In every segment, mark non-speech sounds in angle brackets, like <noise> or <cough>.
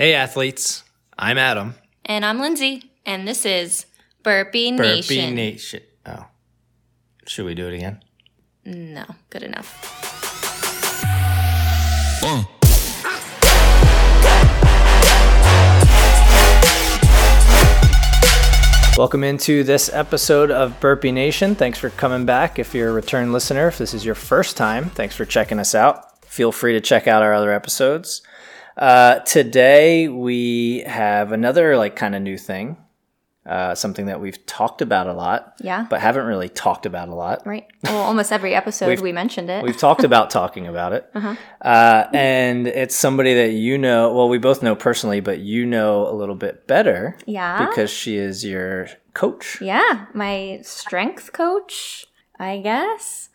Hey, athletes. I'm Adam. And I'm Lindsay, and this is Burpee, Nation. Burpee Nation. Oh. Should we do it again? no, good enough. Welcome into this episode of Burpee Nation. Thanks for coming back. If you're a return listener, if this is your first time, thanks for checking us out. Feel free to check out our other episodes. Uh, today we have another like kind of new thing, uh, something that we've talked about a lot, Yeah. but haven't really talked about a lot. Right. Well, almost every episode We've- mentioned it. We've talked about talking about it. <laughs> Uh, and it's somebody that you know, well, we both know personally, but you know a little bit better Yeah. because she is your coach. yeah, my strength coach, I guess.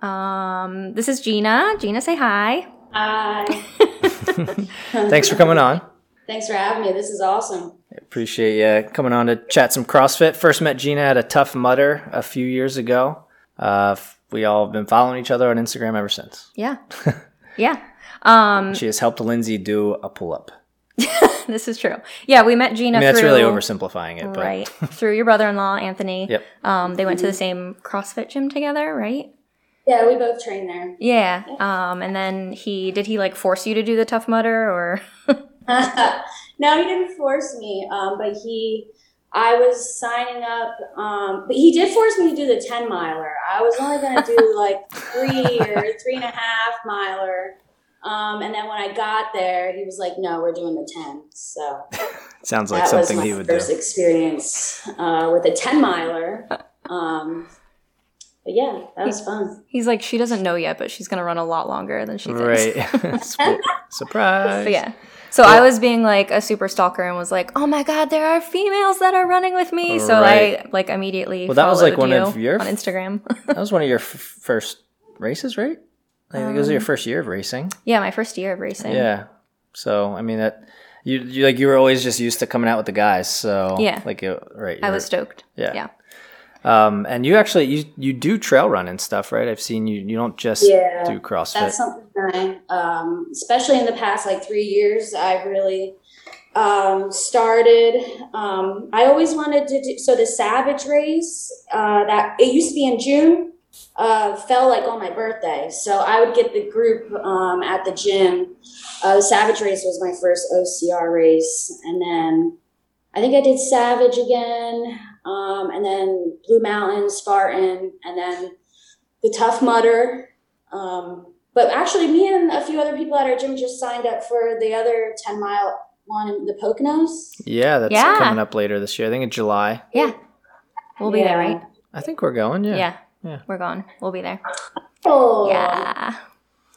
Um, this is Gina. Gina, say hi. Hi. <laughs> <laughs> Thanks for coming on. Thanks for having me. This is awesome. Appreciate you coming on to chat some CrossFit. First met Gina at a Tough Mudder a few years ago. Uh, we all have been following each other on Instagram ever since. Yeah. <laughs> yeah. Um, She has helped Lindsay do a pull up. this is true. Yeah, we met Gina I mean, that's through really oversimplifying it, but right through your brother-in-law Anthony. Yep. Um, they went to the same CrossFit gym together, right? Yeah, we both train there. Yeah. Um, and then he did he like force you to do the tough mudder or <laughs> no, he didn't force me, um, but he, I was signing up, um, but he did force me to do the 10 miler. I was only going to do <laughs> like three or three and a half miler. Um, and then when I got there, he was like, no, we're doing the 10. So <laughs> sounds like that was something my he would do. first experience uh, with a 10 miler. Um, but yeah, that was fun. he's like she doesn't know yet, but she's gonna run a lot longer than she thinks. Right. <laughs> <laughs> Surprise. But yeah. So I was being like a super stalker and was like, "Oh my god, there are females that are running with me!" So I like immediately. Well, that was, like, one you of your- on Instagram. <laughs> That was one of your f- first races, right? I think it was Um, your first year of racing. yeah, my first year of racing. Yeah. So I mean that you, you like you were always just used to coming out with the guys. So Yeah. like it, right. I was stoked. Yeah. Yeah. Um, and you actually you you do trail run and stuff, right? I've seen you. You don't just Yeah, do CrossFit. That's something that I, um, especially in the past like three years, I really um, started. Um, I always wanted to do so. The Savage race uh, that it used to be in June uh, fell like on my birthday, so I would get the group um, at the gym. Uh, the Savage race was my first OCR race, and then I think I did Savage again, um, and then Blue Mountain, Spartan, and then the Tough Mudder. Um, but actually, me and a few other people at our gym just signed up for the other 10 mile one in the Poconos. yeah, that's Yeah. coming up later this year. I think in July. Yeah. We'll be there, right? I think we're going. Yeah. Yeah. Yeah. We're going. We'll be there. Oh, Yeah.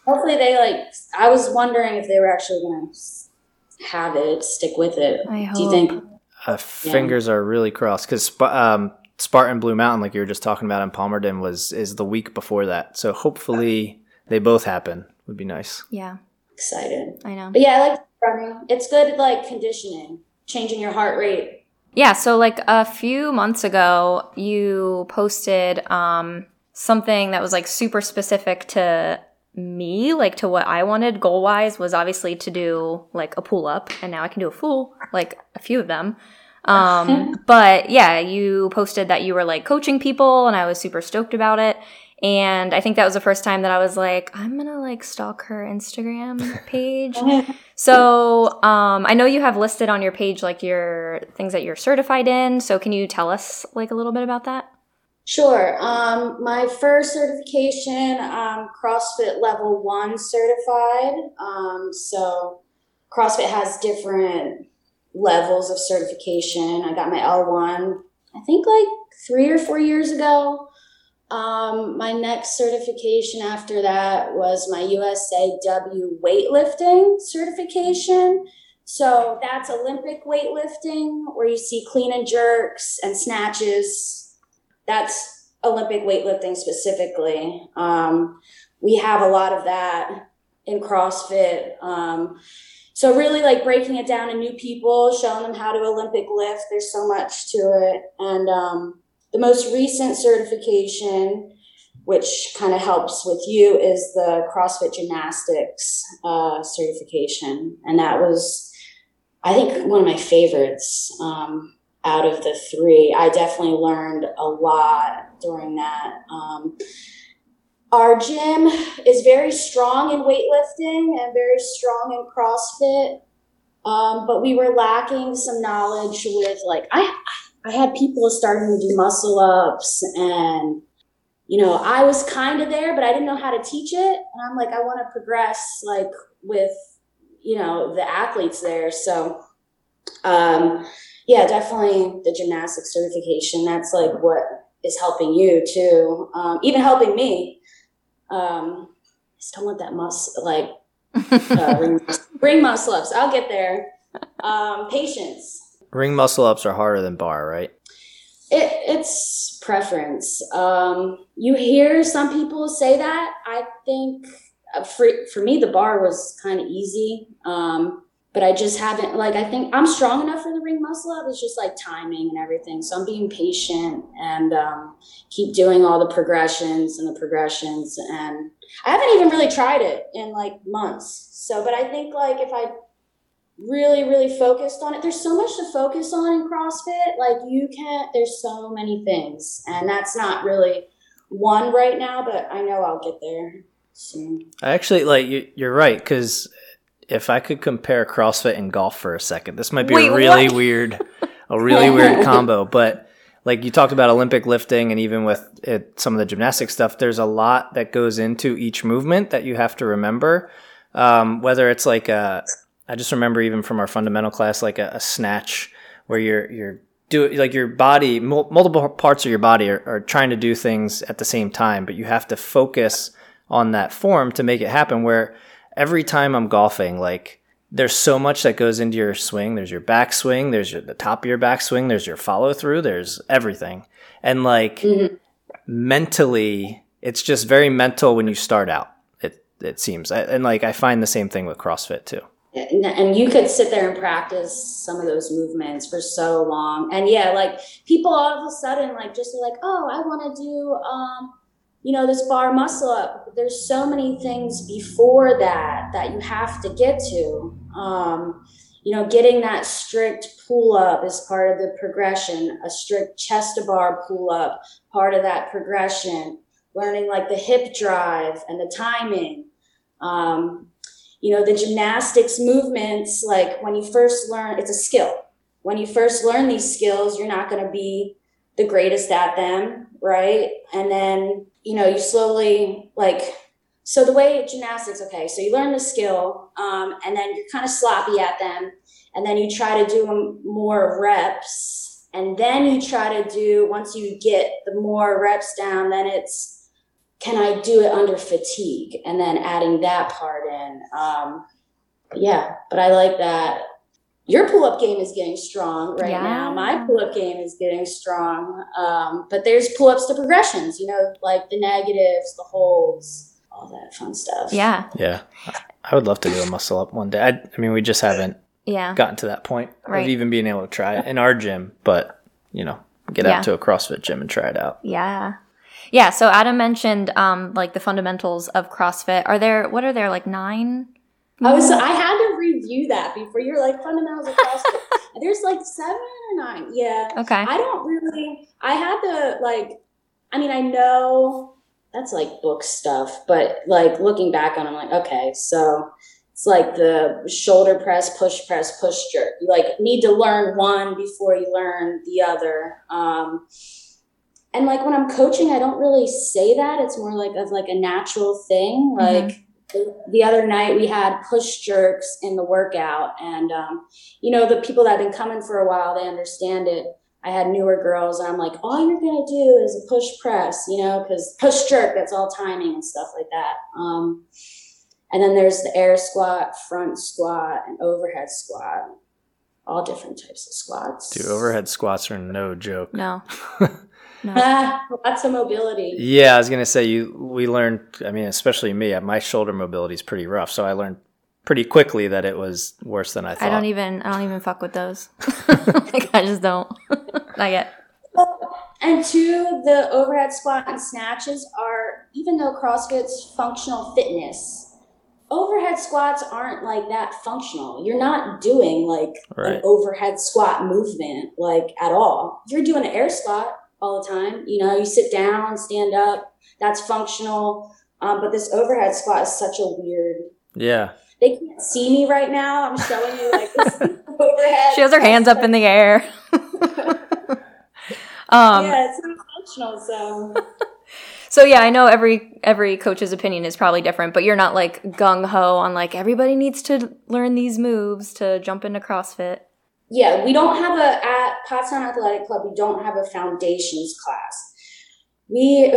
Hopefully, they like, I was wondering if they were actually going to have it, stick with it. I hope. Do you think? Hope. Uh, fingers are really crossed because Sp- um, Spartan Blue Mountain, like you were just talking about in Palmerton, was is the week before that. So hopefully they both happen. Would be nice. Yeah. Excited. I know. But yeah, I like running. It's good, like conditioning, changing your heart rate. Yeah, so like a few months ago, you posted um, something that was like super specific to me, like to what I wanted goal wise was obviously to do like a pull up, and now I can do a full, like a few of them. Um, <laughs> but yeah, you posted that you were like coaching people, and I was super stoked about it. And I think that was the first time that I was like, I'm gonna like stalk her Instagram <laughs> page. <laughs> So um, I know you have listed on your page like your things that you're certified in. So can you tell us like a little bit about that? Sure. Um, my first certification, um, CrossFit Level One certified. Um, so CrossFit has different levels of certification. I got my L1, I think like three or four years ago. Um, my next certification after that was my USAW weightlifting certification. So that's Olympic weightlifting, where you see clean and jerks and snatches. That's Olympic weightlifting specifically. Um, we have a lot of that in CrossFit. Um, so really like breaking it down to new people, showing them how to Olympic lift. There's so much to it. And um, the most recent certification, which kind of helps with you, is the CrossFit gymnastics uh, certification. And that was I think one of my favorites um, out of the three. I definitely learned a lot during that. Um, our gym is very strong in weightlifting and very strong in CrossFit, um, but we were lacking some knowledge with like I I had people starting to do muscle ups and you know I was kind of there, but I didn't know how to teach it, and I'm like I want to progress like with you know the athletes there, so. Um, yeah, definitely the gymnastics certification. That's like what is helping you too, um, even helping me. Um, I still want that muscle, like uh, <laughs> ring, ring muscle ups. I'll get there. Um, patience. Ring muscle ups are harder than bar, right? It, it's preference. Um, you hear some people say that. I think uh, for for me, the bar was kind of easy. Um, but I just haven't like I think I'm strong enough for the ring muscle up. It's just like timing and everything. So I'm being patient and um, keep doing all the progressions and the progressions. And I haven't even really tried it in like months. So, but I think like if I really really focused on it, there's so much to focus on in CrossFit. Like you can't. There's so many things, and that's not really one right now. But I know I'll get there soon. I actually like you, you're right because if I could compare CrossFit and golf for a second, this might be Wait, a really what? weird, a really weird <laughs> combo. But like you talked about Olympic lifting, and even with it, some of the gymnastic stuff, there's a lot that goes into each movement that you have to remember. Um, whether it's like a, I just remember even from our fundamental class, like a, a snatch where you're you're do like your body, multiple parts of your body are, are trying to do things at the same time, but you have to focus on that form to make it happen. Where every time I'm golfing, like there's so much that goes into your swing. There's your backswing, there's your, the top of your backswing, there's your follow through, there's everything. And like mm-hmm. mentally, it's just very mental when you start out. It it seems, and like I find the same thing with CrossFit too. And you could sit there and practice some of those movements for so long. And yeah, like people all of a sudden like just like, oh, I want to do um, you know, this bar muscle up. There's so many things before that that you have to get to. Um, you know, getting that strict pull up is part of the progression, a strict chest to bar pull up, part of that progression, learning like the hip drive and the timing. Um, you know, the gymnastics movements, like when you first learn, it's a skill. When you first learn these skills, you're not going to be the greatest at them, right? And then you know, you slowly like so the way gymnastics, okay, so you learn the skill, um, and then you're kind of sloppy at them, and then you try to do more reps, and then you try to do once you get the more reps down, then it's can I do it under fatigue, and then adding that part in. Um, yeah, but I like that your pull up game is getting strong right yeah. now. My pull up game is getting strong. Um, but there's pull ups to progressions, you know, like the negatives, the holds, all that fun stuff. Yeah. Yeah. I would love to do a muscle up one day. I, I mean, we just haven't yeah. gotten to that point right. of even being able to try it in our gym, but, you know, get yeah. out to a CrossFit gym and try it out. Yeah. Yeah. So Adam mentioned um, like the fundamentals of CrossFit. Are there, what are there, like nine? I was I had to review that before you're like fundamentals of CrossFit. <laughs> There's like seven or nine. Yeah. Okay. I don't really I had to like I mean I know that's like book stuff, but like looking back on it, I'm like, okay, so it's like the shoulder press, push press, push jerk. You like need to learn one before you learn the other. Um and like when I'm coaching, I don't really say that. It's more like as like a natural thing. Like mm-hmm the other night we had push jerks in the workout and um, you know the people that have been coming for a while they understand it. I had newer girls and i'm like all you're going to do is a push press you know because <laughs> push jerk that's all timing and stuff like that. Um, and then there's the air squat front squat and overhead squat. All different types of squats. Dude overhead squats are no joke. No <laughs> No. Ah, <laughs> lots of mobility. Yeah, I was gonna say you. We learned. I mean, especially me. My shoulder mobility is pretty rough, so I learned pretty quickly that it was worse than I thought. I don't even. I don't even fuck with those. <laughs> <laughs> like I just don't. Not yet. And two, the overhead squat and snatches are even though CrossFit's functional fitness, overhead squats aren't like that functional. You're not doing like Right. an overhead squat movement like at all. You're doing an air squat all the time. You know, you sit down, stand up. That's functional. Um, but this overhead squat is such a weird. Yeah. They can't see me right now. I'm showing you like this <laughs> overhead. She has her hands up in the air. <laughs> um, yeah, it's not functional. So <laughs> So yeah, I know every every coach's opinion is probably different, but you're not like gung ho on like everybody needs to learn these moves to jump into CrossFit. Yeah, we don't have a at Pottstown Athletic Club. We don't have a foundations class. We,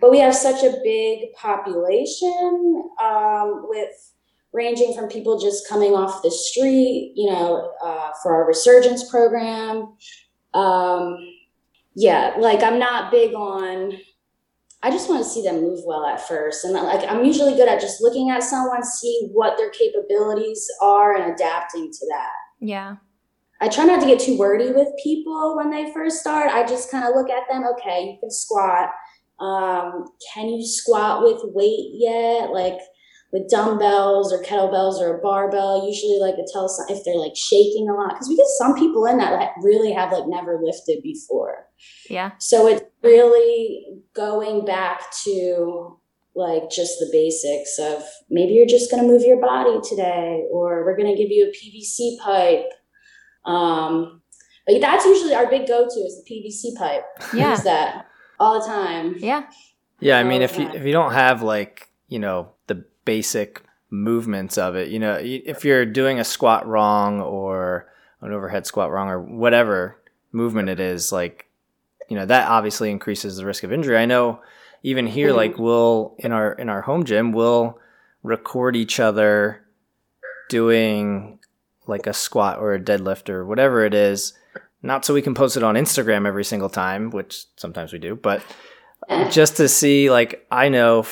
but we have such a big population um, with ranging from people just coming off the street, you know, uh, for our resurgence program. Um, yeah, like I'm not big on. I just want to see them move well at first, and like I'm usually good at just looking at someone, see what their capabilities are, and adapting to that. Yeah. I try not to get too wordy with people when they first start. I just kind of look at them. Okay, you can squat. Um, can you squat with weight yet? Like with dumbbells or kettlebells or a barbell. Usually, like it tells if they're like shaking a lot because we get some people in that like, really have like never lifted before. Yeah. So it's really going back to like just the basics of maybe you're just going to move your body today, or we're going to give you a PVC pipe. Um, but that's usually our big go-to is the PVC pipe. Yeah. Use that all the time. Yeah. Yeah, I mean, if you if you don't have like you know the basic movements of it, you know, if you're doing a squat wrong or an overhead squat wrong or whatever movement it is, like you know that obviously increases the risk of injury. I know even here, Mhm. like we'll in our in our home gym, we'll record each other doing like a squat or a deadlift or whatever it is. Not so we can post it on Instagram every single time, which sometimes we do, but just to see like I know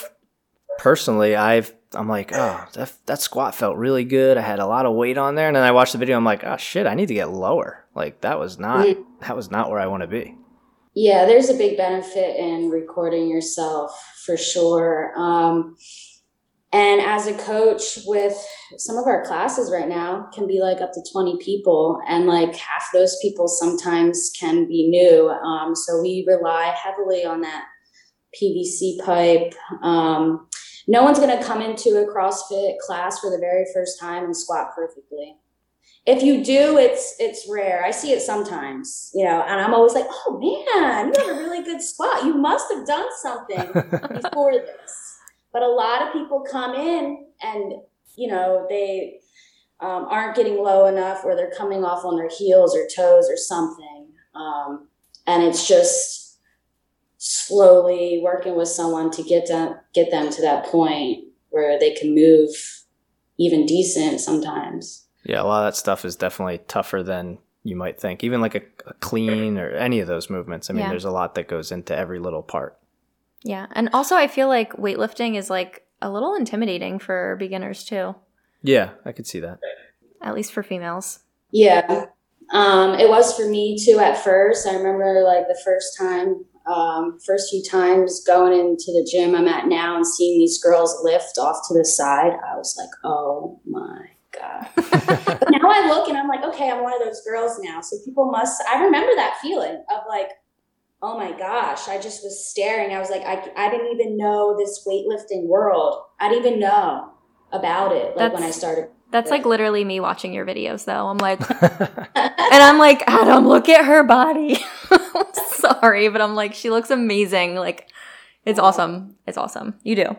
personally I've I'm like oh that that squat felt really good I had a lot of weight on there and then I watched the video I'm like oh shit I need to get lower like that was not Mhm. that was not where I want to be Yeah, there's a big benefit in recording yourself for sure. Um, and as a coach with some of our classes right now can be like up to 20 people and like half those people sometimes can be new. Um, so we rely heavily on that PVC pipe. Um, no one's going to come into a CrossFit class for the very first time and squat perfectly if you do it's it's rare i see it sometimes you know and i'm always like oh man you have a really good squat you must have done something <laughs> before this but a lot of people come in and you know they um, aren't getting low enough or they're coming off on their heels or toes or something. Um, and it's just slowly working with someone to get them get them to that point where they can move even decent sometimes. Yeah a lot of that stuff is definitely tougher than you might think. Even like a, a clean or any of those movements. I mean Yeah. there's a lot that goes into every little part Yeah. And also I feel like weightlifting is like a little intimidating for beginners too, yeah I could see that at least for females. Yeah. Um, it was for me too at first. I remember like the first time, um, first few times going into the gym I'm at now and seeing these girls lift off to the side, I was like, oh my God. <laughs> but now I look and I'm like, okay, I'm one of those girls now. So people must, I remember that feeling of like, oh my gosh, I just was staring. I was like, I, I didn't even know this weightlifting world. I didn't even know about it like when I started. That's like literally me watching your videos though. I'm like <laughs> and I'm like, Adam, look at her body. <laughs> Sorry, but I'm like, she looks amazing. Like, it's awesome. It's awesome. You do.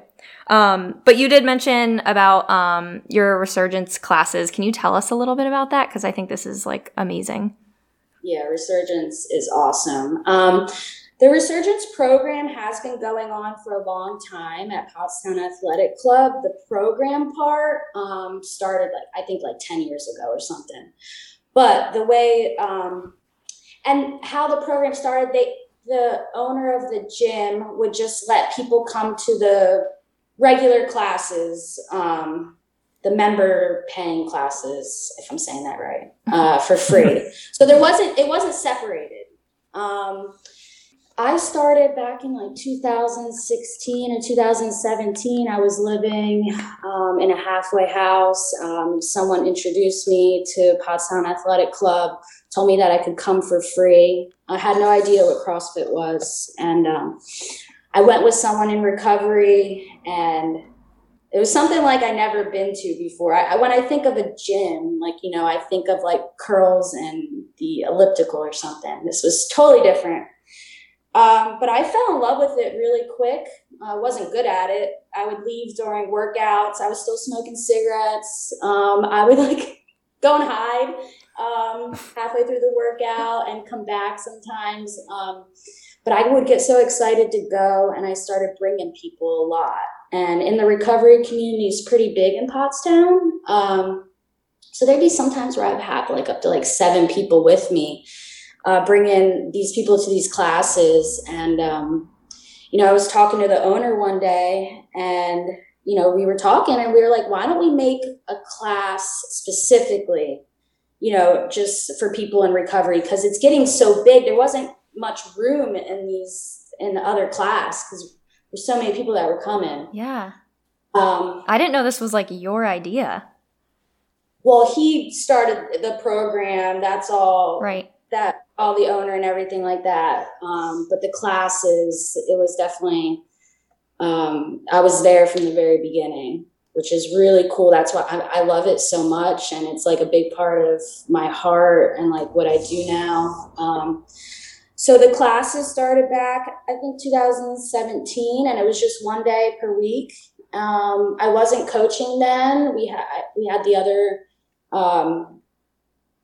Um, but you did mention about um, your resurgence classes. Can you tell us a little bit about that? Because I think this is like amazing. Yeah, Resurgence is awesome. Um, the Resurgence program has been going on for a long time at Pottstown Athletic Club. The program part um, started like I think like ten years ago or something. But the way um, and how the program started, they the owner of the gym would just let people come to the regular classes, um, the member paying classes, if I'm saying that right, uh, for free. <laughs> so there wasn't it wasn't separated. Um, I started back in like 2016 and 2017. I was living um, in a halfway house. Um, someone introduced me to Pottstown Athletic Club, told me that I could come for free. I had no idea what CrossFit was. And um, I went with someone in recovery, and it was something like I never been to before. I, when I think of a gym, like, you know, I think of like curls and the elliptical or something. This was totally different um, but I fell in love with it really quick. I wasn't good at it. I would leave during workouts. I was still smoking cigarettes. Um, I would <laughs> like go and hide um, halfway through the workout and come back sometimes. Um, but I would get so excited to go, and I started bringing people a lot. And in the recovery community is pretty big in Pottstown. Um, so there'd be sometimes where I'd have like up to like seven people with me uh, bring in these people to these classes. And, um, you know, I was talking to the owner one day and, you know, we were talking and we were like, why don't we make a class specifically, you know, just for people in recovery? Because it's getting so big. There wasn't much room in these, in the other class because there's so many people that were coming. Yeah. Um, I didn't know this was like your idea. Well, he started the program. That's all. Right. That all the owner and everything like that. Um, but the classes, it was definitely, um, I was there from the very beginning, which is really cool. That's why I, I, love it so much. And it's like a big part of my heart and like what I do now. Um, so the classes started back, I think 2017, and it was just one day per week. Um, I wasn't coaching then. We had, we had the other, um,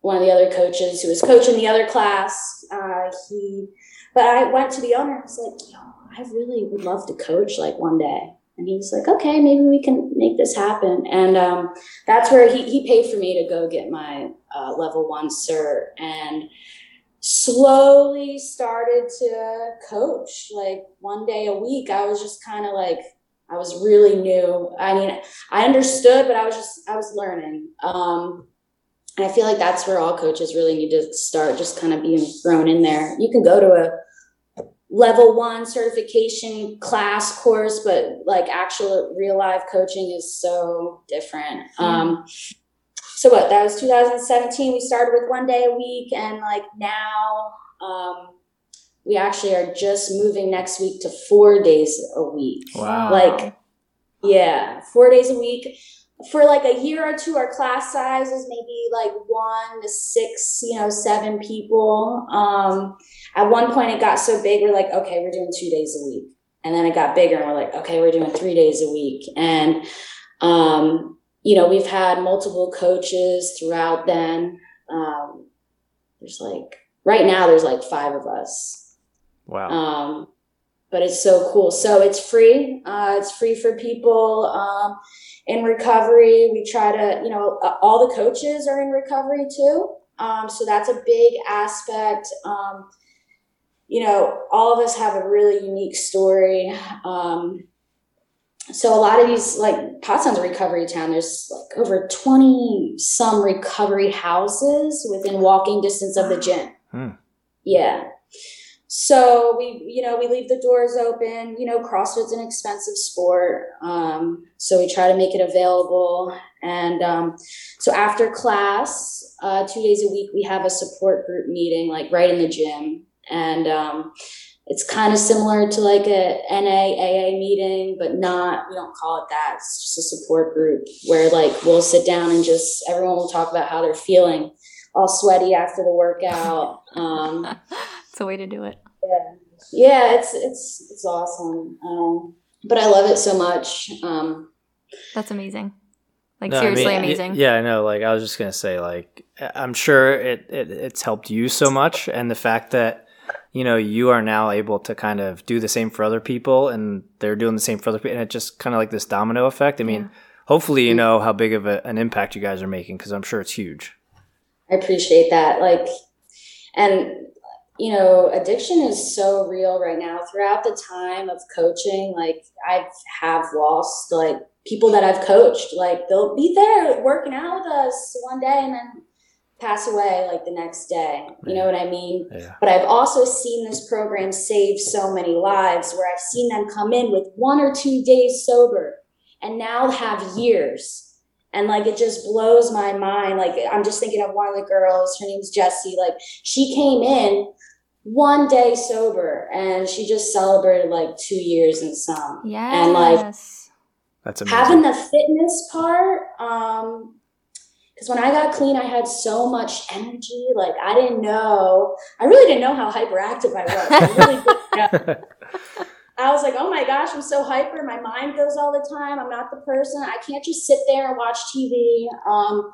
one of the other coaches who was coaching the other class. Uh, he, but I went to the owner. I was like, Yo, I really would love to coach like one day. And he was like, okay, maybe we can make this happen. And um, that's where he, he paid for me to go get my uh, level one cert and slowly started to coach like one day a week. I was just kind of like, I was really new. I mean, I understood, but I was just, I was learning. Um, and I feel like that's where all coaches really need to start just kind of being thrown in there. You can go to a level one certification class course, but like actual real life coaching is so different. Um, so what that was 2017 we started with one day a week and like now um, we actually are just moving next week to four days a week wow like yeah four days a week for like a year or two, our class size is maybe like one to six, you know, seven people. Um, at one point, it got so big, we're like, okay, we're doing two days a week. And then it got bigger, and we're like, okay, we're doing three days a week. And, um, you know, we've had multiple coaches throughout then. Um, there's like, right now, there's like five of us. Wow. Um, but it's so cool. So it's free. Uh, it's free for people. Um, in recovery. We try to, you know, uh, all the coaches are in recovery too. Um, so that's a big aspect. Um, you know, all of us have a really unique story. Um, so a lot of these, like Pottstown's a recovery town. There's like over 20 some recovery houses within walking distance of the gym. Hmm. Yeah. So we, you know, we leave the doors open. You know, CrossFit's an expensive sport, um, so we try to make it available. And um, so after class, uh, two days a week, we have a support group meeting, like right in the gym, and um, it's kind of similar to like a NAAA meeting, but not. We don't call it that. It's just a support group where like we'll sit down and just everyone will talk about how they're feeling, all sweaty after the workout. Um, <laughs> it's a way to do it. Yeah, yeah, it's it's it's awesome. Um, but I love it so much. Um, That's amazing. Like no, seriously I mean, amazing. Yeah, I know. Like I was just gonna say, like I'm sure it, it it's helped you so much, and the fact that you know you are now able to kind of do the same for other people, and they're doing the same for other people, and it just kind of like this domino effect. I mean, yeah. hopefully you mm-hmm. know how big of a, an impact you guys are making because I'm sure it's huge. I appreciate that. Like, and you know, addiction is so real right now. Throughout the time of coaching, like I have lost like people that I've coached. Like they'll be there working out with us one day and then pass away like the next day. You know what I mean? Yeah. But I've also seen this program save so many lives where I've seen them come in with one or two days sober and now have years. And like it just blows my mind. Like I'm just thinking of one of the girls, her name's Jessie. Like she came in one day sober and she just celebrated like two years and some. Yeah. And like That's amazing. having the fitness part um because when i got clean i had so much energy like i didn't know i really didn't know how hyperactive i was. I, really. I was like oh my gosh i'm so hyper. My mind goes all the time. I'm not the person. I can't just sit there and watch tv um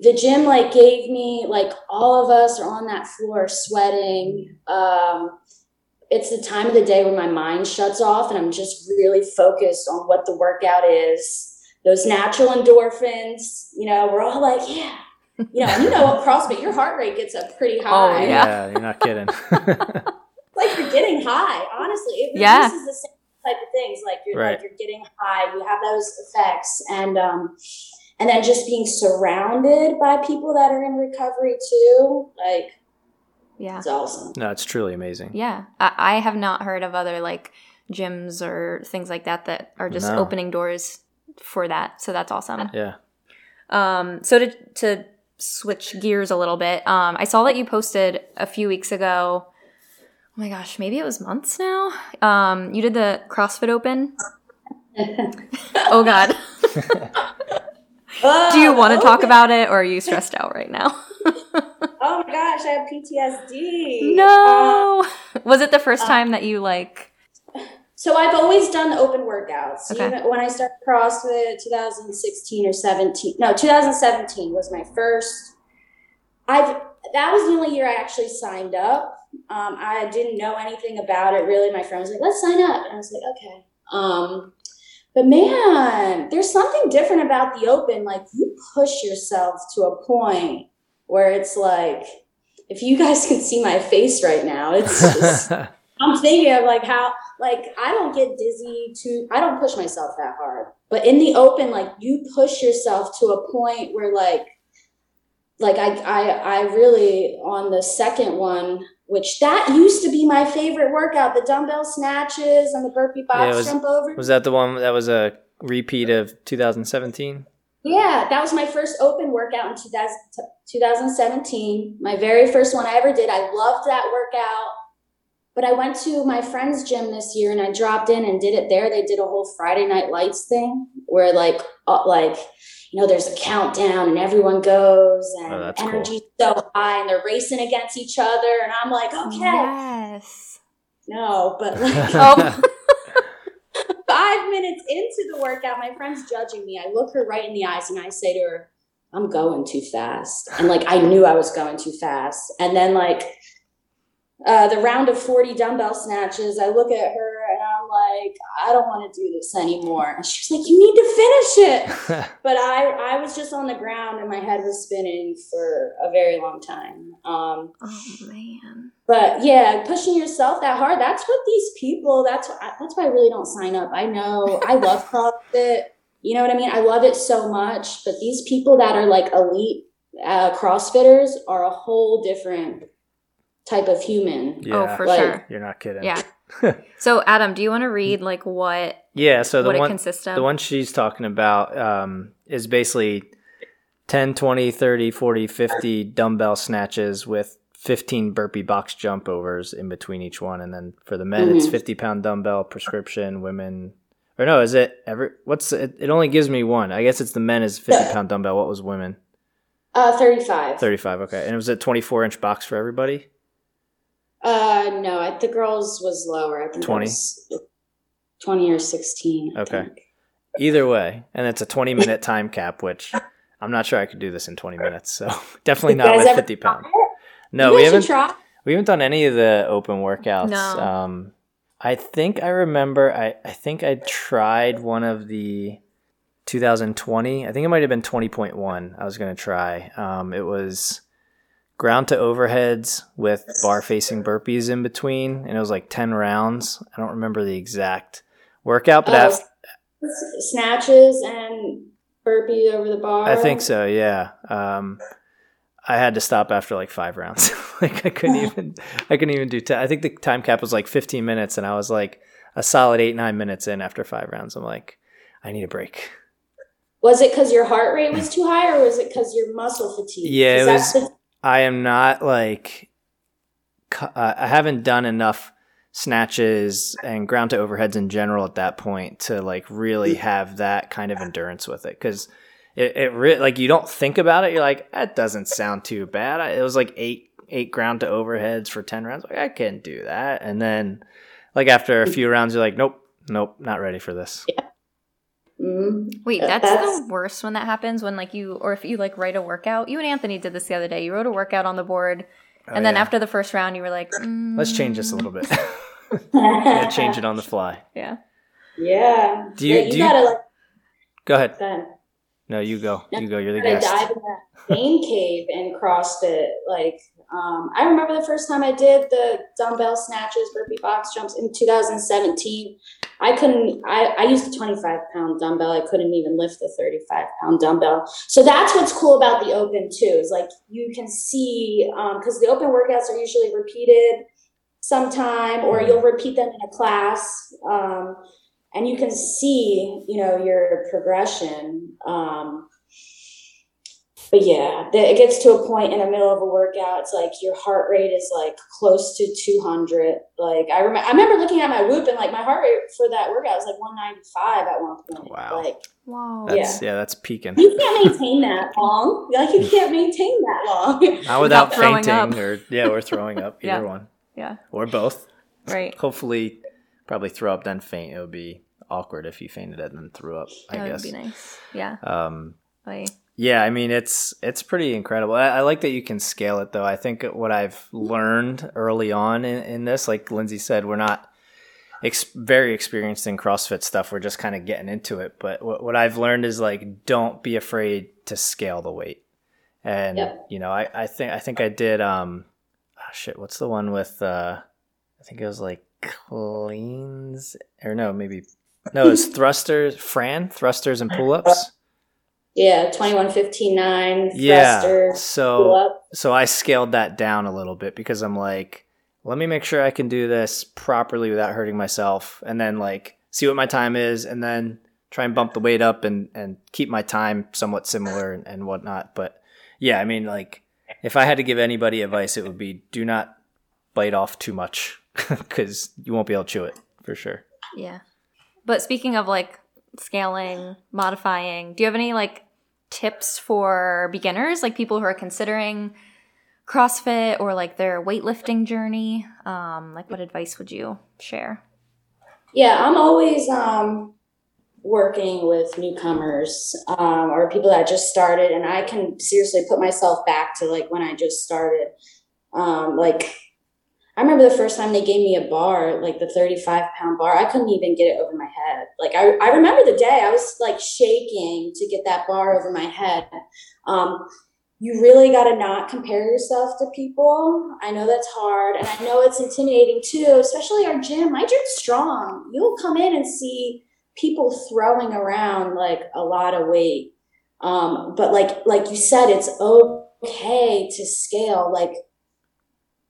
the gym like gave me like all of us are on that floor sweating. Um it's the time of the day when my mind shuts off and I'm just really focused on what the workout is. Those natural endorphins, you know, we're all like, yeah. You know, you know what CrossFit, your heart rate gets up pretty high. Oh, yeah. yeah, you're not kidding. <laughs> Like you're getting high, honestly. It Yeah. produces the same type of things. Like you're Right. like you're getting high, you have those effects. And um and then just being surrounded by people that are in recovery too, like yeah. it's awesome. no, it's truly amazing. Yeah. I, I have not heard of other like gyms or things like that that are just No. opening doors for that. So that's awesome. Yeah. Um, so to to switch gears a little bit, um, I saw that you posted a few weeks ago. Oh my gosh, maybe it was months now. Um, you did the CrossFit Open. <laughs> oh God, do you want to talk about it, or are you stressed out right now? Oh my gosh, I have PTSD. Uh, no. Was it the first time that you like? So I've always done open workouts. Okay. Even when I started CrossFit 2016 or 17. No, 2017 was my first. I've that was the only year I actually signed up. Um, I didn't know anything about it really. My friend was like, "Let's sign up," and I was like, "Okay." Um, but man, there's something different about the open. Like you push yourself to a point where it's like, if you guys <laughs> can see my face right now, it's <laughs> just. I'm thinking of like how like I don't get dizzy too I don't push myself that hard. But in the open, like you push yourself to a point where like like I I I really on the second one, which that used to be my favorite workout, the dumbbell snatches and the burpee box Yeah, was- jump over. was that the one that was a repeat of 2017? Yeah, that was my first open workout in 2000, 2017. My very first one I ever did. I loved that workout. But I went to my friend's gym this year and I dropped in and did it there. They did a whole Friday night lights thing where like uh, like you know there's a countdown and everyone goes and Oh, that's cool. energy's so high and they're racing against each other and I'm like, okay, Yes. no, but like <laughs> Oh. <laughs> five minutes into the workout, my friend's judging me. I look her right in the eyes and I say to her, I'm going too fast. And like I knew I was going too fast. And then like uh, the round of 40 dumbbell snatches, I look at her and I'm like, I don't want to do this anymore. And she's like, You need to finish it. <laughs> But I, I was just on the ground and my head was spinning for a very long time. Um, oh man. but yeah, pushing yourself that hard, that's what these people, that's that's why I really don't sign up. I know I <laughs> love CrossFit. You know what I mean? I love it so much, but these people that are like elite uh, CrossFitters are a whole different type of human. yeah. Oh, for Like- sure. You're not kidding. Yeah. <laughs> So Adam, do you want to read like what Yeah, so the what it one consists of? the one she's talking about um, is basically 10, 20, 30, 40, 50 dumbbell snatches with 15 burpee box jump overs in between each one. And then for the men, it's Mhm. 50 pound dumbbell prescription, women. Or no, is it ever? What's it? It only gives me one. I guess it's the men is 50 pound dumbbell. What was women? Uh, 35. 35. Okay. And it was a 24 inch box for everybody? Uh, no, I, the girls was lower. I think it 20? was 20 or 16. I Okay. think. Either way. And it's a 20 minute time cap, which I'm not sure I could do this in 20 minutes. So <laughs> definitely not with 50 pound. No, we haven't. try. We haven't done any of the open workouts. No. Um, I think I remember. I I think I tried one of the 2020. I think it might have been 20.1. I was gonna try. Um, it was ground to overheads with bar facing burpees in between, and it was like 10 rounds. I don't remember the exact workout, but af- snatches and burpees over the bar. I think so. Yeah. Um, I had to stop after like five rounds. <laughs> like I couldn't <laughs> even I couldn't even do. T- I think the time cap was like 15 minutes, and I was like a solid eight nine minutes in after five rounds. I'm like, I need a break. Was it because your heart rate was too high, or was it because your muscle fatigue? Yeah, it was. The- I am not like. Uh, I haven't done enough snatches and ground to overheads in general at that point to like really have that kind of endurance with it because it, it re- like you don't think about it you're like that doesn't sound too bad it was like eight eight ground to overheads for 10 rounds like i can't do that and then like after a few rounds you're like nope nope not ready for this yeah. Mm-hmm. Wait, that's, that's, the worst when that happens. When like you, or if you like write a workout. You and Anthony did this the other day. You wrote a workout on the board, oh, and then yeah. after the first round, you were like, mm. "Let's change this a little bit." <laughs> <laughs> yeah, change it on the fly. Yeah. Yeah. Do you? Yeah, you do gotta you, like. Go ahead. Then. No, you go. You go. You're the guest. I dive in that pain <laughs> cave and CrossFit. Like, um, I remember the first time I did the dumbbell snatches, burpee box jumps in 2017. I couldn't. I, I used a 25 pound dumbbell. I couldn't even lift the 35 pound dumbbell. So that's what's cool about the open too. Is like you can see because um, the open workouts are usually repeated sometime, or you'll repeat them in a class. Um, and you can see, you know, your progression. Um, but yeah, it gets to a point in the middle of a workout. It's like your heart rate is like close to 200. Like I remember, I remember looking at my whoop and like my heart rate for that workout was like 195 at one point. Wow. Like, wow. That's, yeah. yeah, that's peaking. You can't maintain that long. Like you can't maintain that long. <laughs> Not without, without fainting or yeah, or throwing up. <laughs> Either yeah. one. Yeah. Or both. Right. Hopefully, probably throw up then faint. It would be awkward if you fainted and then threw up. I that guess. would be nice. Yeah. Um. Like, yeah, I mean it's it's pretty incredible. I, I, like that you can scale it though. I think what I've learned early on in, in this, like Lindsay said, we're not ex- very experienced in CrossFit stuff. We're just kind of getting into it. But what, what I've learned is like don't be afraid to scale the weight. And yep. you know, I, I think I think I did um oh shit, what's the one with uh I think it was like cleans or no, maybe no, it's <laughs> thrusters, Fran, thrusters and pull ups. Yeah, 21 15 9 yeah. so so I scaled that down a little bit because I'm like, let me make sure I can do this properly without hurting myself and then like see what my time is and then try and bump the weight up and and keep my time somewhat similar and, and whatnot. But yeah, I mean like if I had to give anybody advice, it would be do not bite off too much <laughs> because you won't be able to chew it for sure. Yeah. But speaking of like scaling, modifying. Do you have any like tips for beginners, like people who are considering CrossFit or like their weightlifting journey? Um, like what advice would you share? Yeah, I'm always um, working with newcomers um, or people that just started, and I can seriously put myself back to like when I just started. Um, like I remember the first time they gave me a bar, like the 35 pound bar, I couldn't even get it over my head. Like I, I remember the day I was like shaking to get that bar over my head. Um, you really got to not compare yourself to people. I know that's hard and I know it's intimidating too, especially our gym. My gym's strong. You'll come in and see people throwing around like a lot of weight. Um, but like, like you said, it's okay to scale. Like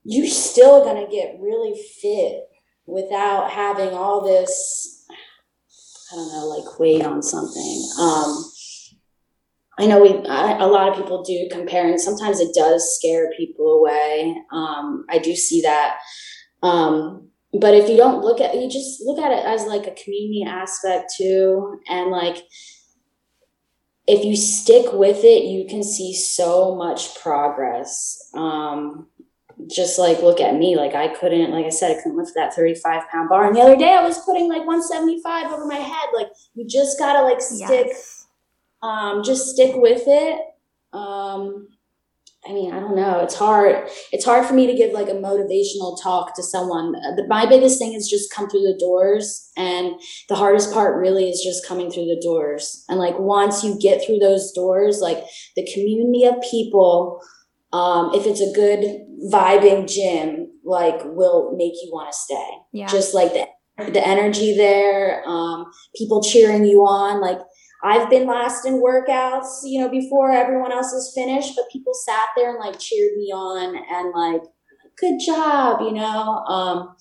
you're still going to get really fit without having all this i don't know like weight on something. Um, i know we I, a lot of people do compare, and sometimes it does scare people away. Um, i do see that. Um, but if you don't look at you just look at it as like a community aspect too and like if you stick with it you can see so much progress. Um, just like look at me like i couldn't like i said i couldn't lift that 35 pound bar. And the other day i was putting like 175 over my head like you just gotta like stick yes. um just stick with it. Um i mean i don't know it's hard it's hard for me to give like a motivational talk to someone. The, my biggest thing is just come through the doors and the hardest part really is just coming through the doors. And like once you get through those doors like the community of people um, if it's a good vibing gym, like will make you want to stay. Yeah. Just like the the energy there, um, people cheering you on. Like I've been last in workouts, you know, before everyone else is finished, but people sat there and like cheered me on and like, good job, you know. Um,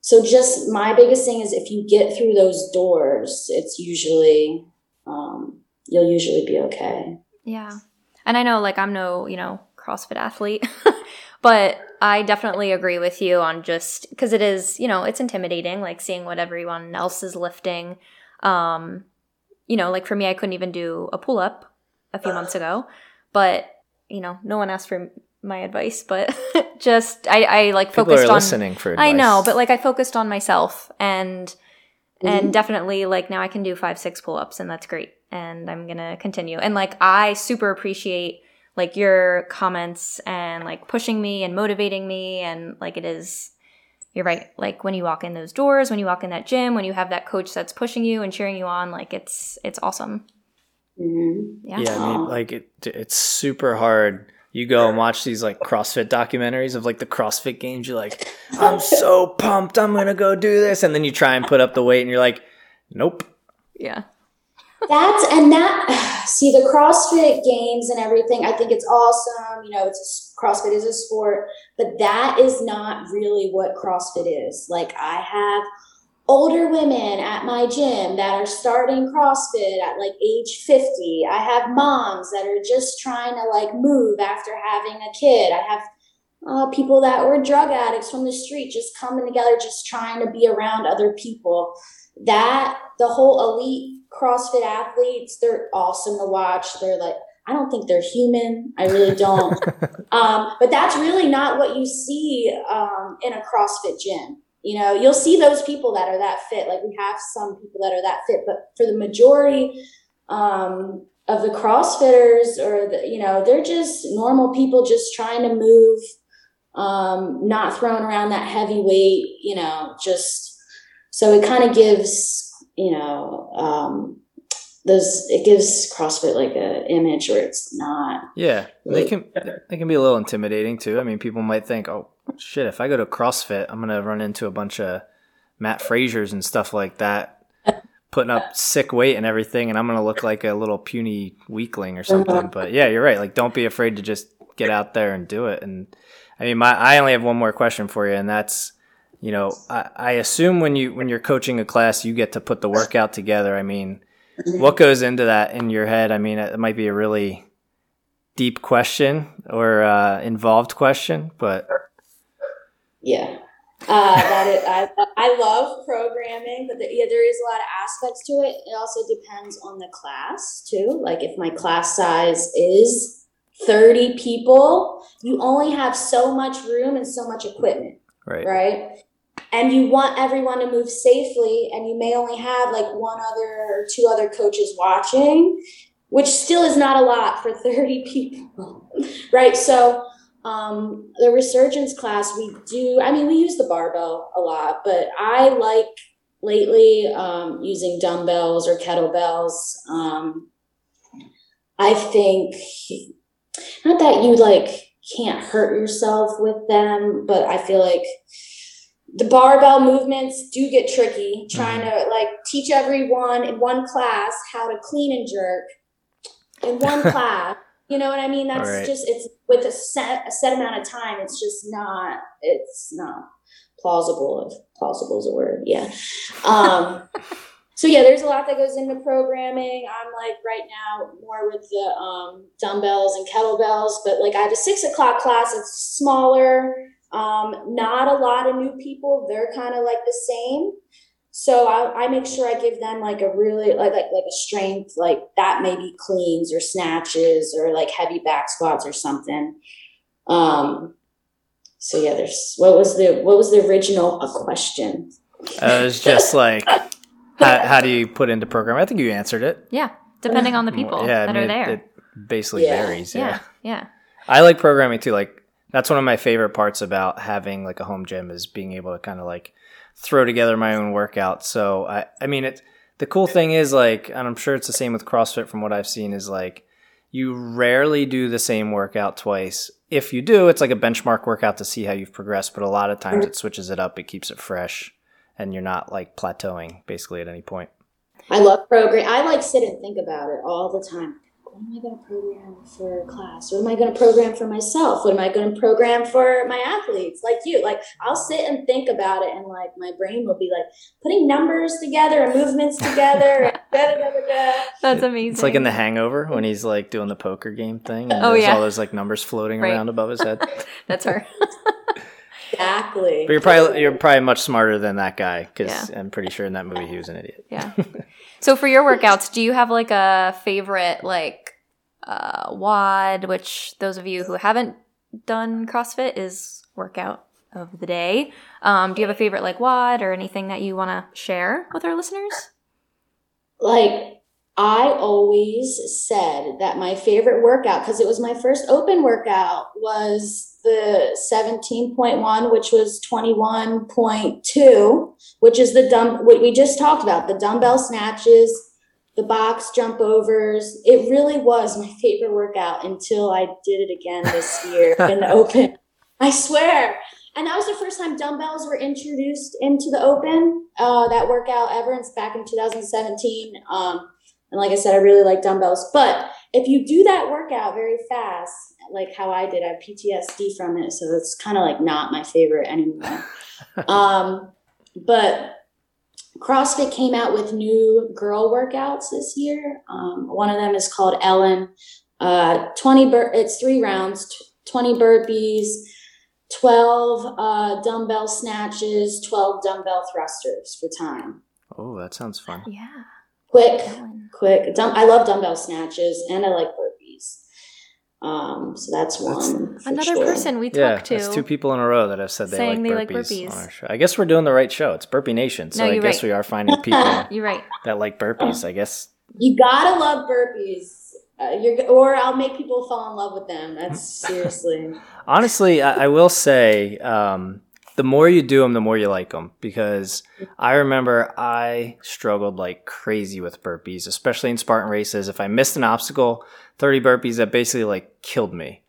so just my biggest thing is if you get through those doors, it's usually um, you'll usually be okay. Yeah. And I know like I'm no, you know, CrossFit athlete, <laughs> but I definitely agree with you on just because it is, you know, it's intimidating, like seeing what everyone else is lifting. Um, you know, like for me, I couldn't even do a pull up a few months ago, <sighs> but you know, no one asked for my advice, but <laughs> just I, I like People focused on listening for advice. I know, but like I focused on myself and and definitely like now I can do five, six pull ups and that's great. And I'm gonna continue. And like I super appreciate like your comments and like pushing me and motivating me and like it is you're right. Like when you walk in those doors, when you walk in that gym, when you have that coach that's pushing you and cheering you on, like it's it's awesome. Mhm. Yeah. Yeah, I mean, like it, it's super hard. You go and watch these like CrossFit documentaries of like the CrossFit games. You're like, I'm so pumped. I'm gonna go do this, and then you try and put up the weight, and you're like, Nope. Yeah. That's and that <sighs> see the CrossFit games and everything. I think it's awesome. You know, it's CrossFit is a sport, but that is not really what CrossFit is. Like I have older women at my gym that are starting CrossFit at like age 50. I have moms that are just trying to like move after having a kid. I have uh, people that were drug addicts from the street just coming together, just trying to be around other people. That the whole elite CrossFit athletes, they're awesome to watch. They're like, I don't think they're human. I really don't. <laughs> um, but that's really not what you see um, in a CrossFit gym. You know, you'll see those people that are that fit. Like we have some people that are that fit, but for the majority um, of the CrossFitters, or the, you know, they're just normal people just trying to move, um, not throwing around that heavy weight. You know, just so it kind of gives you know um, those it gives CrossFit like a image where it's not. Yeah, they can they can be a little intimidating too. I mean, people might think, "Oh shit, if I go to CrossFit, I'm gonna run into a bunch of Matt Frasers and stuff like that, putting up sick weight and everything, and I'm gonna look like a little puny weakling or something." But yeah, you're right. Like, don't be afraid to just get out there and do it. And I mean, my I only have one more question for you, and that's, you know, I, I assume when you when you're coaching a class, you get to put the workout together. I mean, what goes into that in your head? I mean, it might be a really deep question or uh, involved question, but Yeah. Uh, that is, I, I love programming, but the, yeah, there is a lot of aspects to it. It also depends on the class too. Like if my class size is 30 people, you only have so much room and so much equipment, right, right? And you want everyone to move safely, and you may only have like one other or two other coaches watching, which still is not a lot for <laughs> 30 people, right? So, um, the resurgence class, we do, I mean, we use the barbell a lot, but I like lately um, using dumbbells or kettlebells. Um, I think not that you like can't hurt yourself with them, but I feel like the barbell movements do get tricky trying to like teach everyone in one class how to clean and jerk in one <laughs> class. You know what i mean? That's Right. just it's with a set a set amount of time it's just not it's not plausible if plausible is a word yeah. Um <laughs> so yeah there's a lot that goes into programming. I'm like right now more with the um, dumbbells and kettlebells but like i have a six o'clock class it's smaller um, not a lot of new people they're kind of like the same so I, I make sure i give them like a really like, like like a strength like that maybe cleans or snatches or like heavy back squats or something um so yeah there's what was the what was the original question uh, was just <laughs> like how, how do you put into program? I think you answered it. Yeah. Depending on the people yeah, I mean, are it- It, basically Yeah. varies. yeah. yeah. Yeah. I like programming too. Like that's one of my favorite parts about having like a home gym is being able to kind of like throw together my own workout. So I, I mean, it. The cool thing is like, and I'm sure it's the same with CrossFit from what I've seen is like, you rarely do the same workout twice. If you do, it's like a benchmark workout to see how you've progressed. But a lot of times mm-hmm. it switches it up. It keeps it fresh, and you're not like plateauing basically at any point. I love program. I like sit and think about it all the time. What am I going to program for class? What am I going to program for myself? What am I going to program for my athletes like you? Like I'll sit and think about it, and like my brain will be like putting numbers together and movements together. and <laughs> da, da, da, da, da. That's amazing. It's like in The Hangover when he's like doing the poker game thing. And Oh, there's yeah. all those like numbers floating Right. around above his head. <laughs> That's her. <laughs> Exactly. But you're probably you're probably much smarter than that guy because Yeah. I'm pretty sure in that movie he was an idiot. Yeah. So for your workouts, do you have like a favorite like uh WOD, which those of you who haven't done CrossFit is workout of the day. Um, do you have a favorite like WOD or anything that you want to share with our listeners? like I always said that my favorite workout, because it was my first open workout, was the 17.1, which was 21.2, which is the dumb, what we just talked about, the dumbbell snatches, the box jump overs. It really was my favorite workout until I did it again this year <laughs> in the open. I swear. And that was the first time dumbbells were introduced into the open, uh, that workout ever. It's back in 2017. Um, and like I said, I really like dumbbells. But if you do that workout very fast, like how I did, I have PTSD from it. So it's kind of like not my favorite anymore. <laughs> um, but CrossFit came out with new girl workouts this year. Um, one of them is called Ellen. Uh, 20 bur- it's three rounds, t- 20 burpees, 12 uh, dumbbell snatches, 12 dumbbell thrusters for time. Oh, that sounds fun. Yeah. Quick, quick. Dumb- I love dumbbell snatches and I like burpees. Um, so that's one. for Another sure. person we Yeah, talked to. that's two people in a row that have said they like they burpees, like burpees. on our show. I guess we're doing the right show. It's Burpee Nation, so No, I guess right. we are finding <laughs> people You're right. that like burpees. I guess You gotta love burpees. Uh, you're, or I'll make people fall in love with them. That's <laughs> seriously. Honestly, I, I will say um, the more you do them, the more you like them. Because I remember I struggled like crazy with burpees, especially in Spartan races. If I missed an obstacle, thirty burpees that basically like killed me.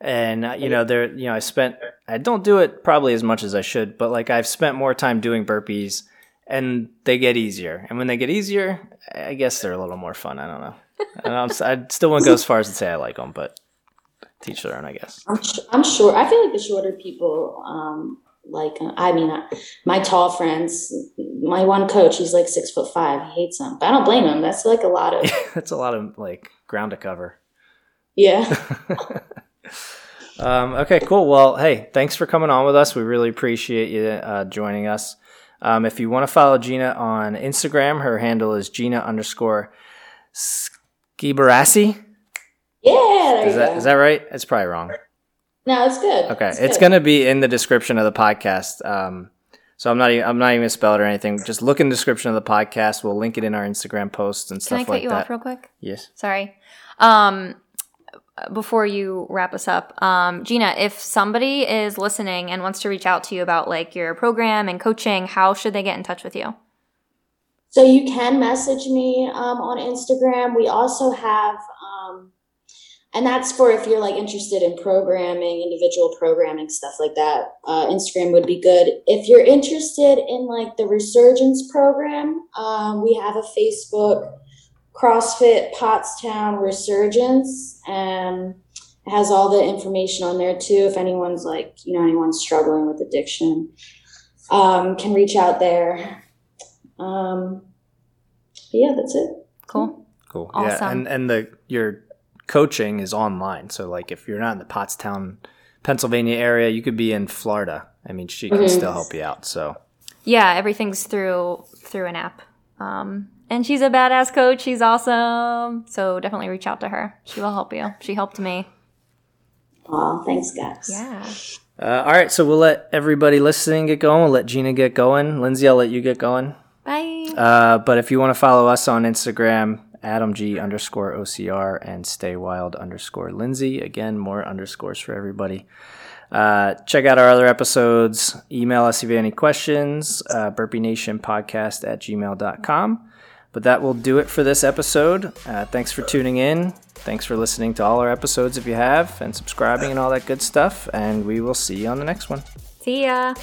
And uh, you know, there, you know, I spent. I don't do it probably as much as I should, but like I've spent more time doing burpees, and they get easier. And when they get easier, I guess they're a little more fun. I don't know. I, I still won't go as far as to say I like them, but teach their own, I guess. I'm, sh- I'm sure. I feel like the shorter people, um, like uh, I mean, my tall friends. My one coach, he's like six foot five. He hates them, but I don't blame him. That's like a lot of <laughs> That's a lot of like ground to cover. yeah. <laughs> Um, okay, cool. Well, hey, thanks for coming on with us. We really appreciate you uh, joining us. Um, if you want to follow Gina on Instagram, her handle is Gina underscore Skibarassi. Yeah, Is that go. is that right? It's probably wrong. No, it's good. Okay, It's it's good. gonna be in the description of the podcast. Um, so I'm not even, I'm not even gonna spell it or anything. Just look in the description of the podcast. We'll link it in our Instagram posts and stuff like that. Can I cut like you that. off real quick? yes. Sorry. Um, before you wrap us up, um, Gina, if somebody is listening and wants to reach out to you about like your program and coaching, how should they get in touch with you? So you can message me um, on Instagram. We also have, um, and that's for if you're like interested in programming, individual programming, stuff like that. Uh, Instagram would be good. If you're interested in like the Resurgence program, um, we have a Facebook CrossFit Pottstown Resurgence, and it has all the information on there too. If anyone's like, you know, anyone's struggling with addiction, um, can reach out there. Um, yeah, that's it. Cool. Cool. Yeah, and and the your coaching is online. So like if you're not in the Pottstown, Pennsylvania area, you could be in Florida. I mean, she can Mhm. still help you out. So Yeah, everything's through through an app. Um, and she's a badass coach. She's awesome. So definitely reach out to her. She will help you. She helped me. Aw, thanks, guys. Yeah. uh, all right, so we'll let everybody listening get going. We'll let Gina get going. Lindsay, I'll let you get going. Bye. Uh, but if you want to follow us on Instagram, Adam G underscore OCR and Stay Wild underscore Lindsay. Again, more underscores for everybody. Uh, check out our other episodes. Email us if you have any questions. Uh, Burpee Nation Podcast at gmail.com. But that will do it for this episode. Uh, thanks for tuning in. Thanks for listening to all our episodes if you have, and subscribing and all that good stuff. And we will see you on the next one. See ya.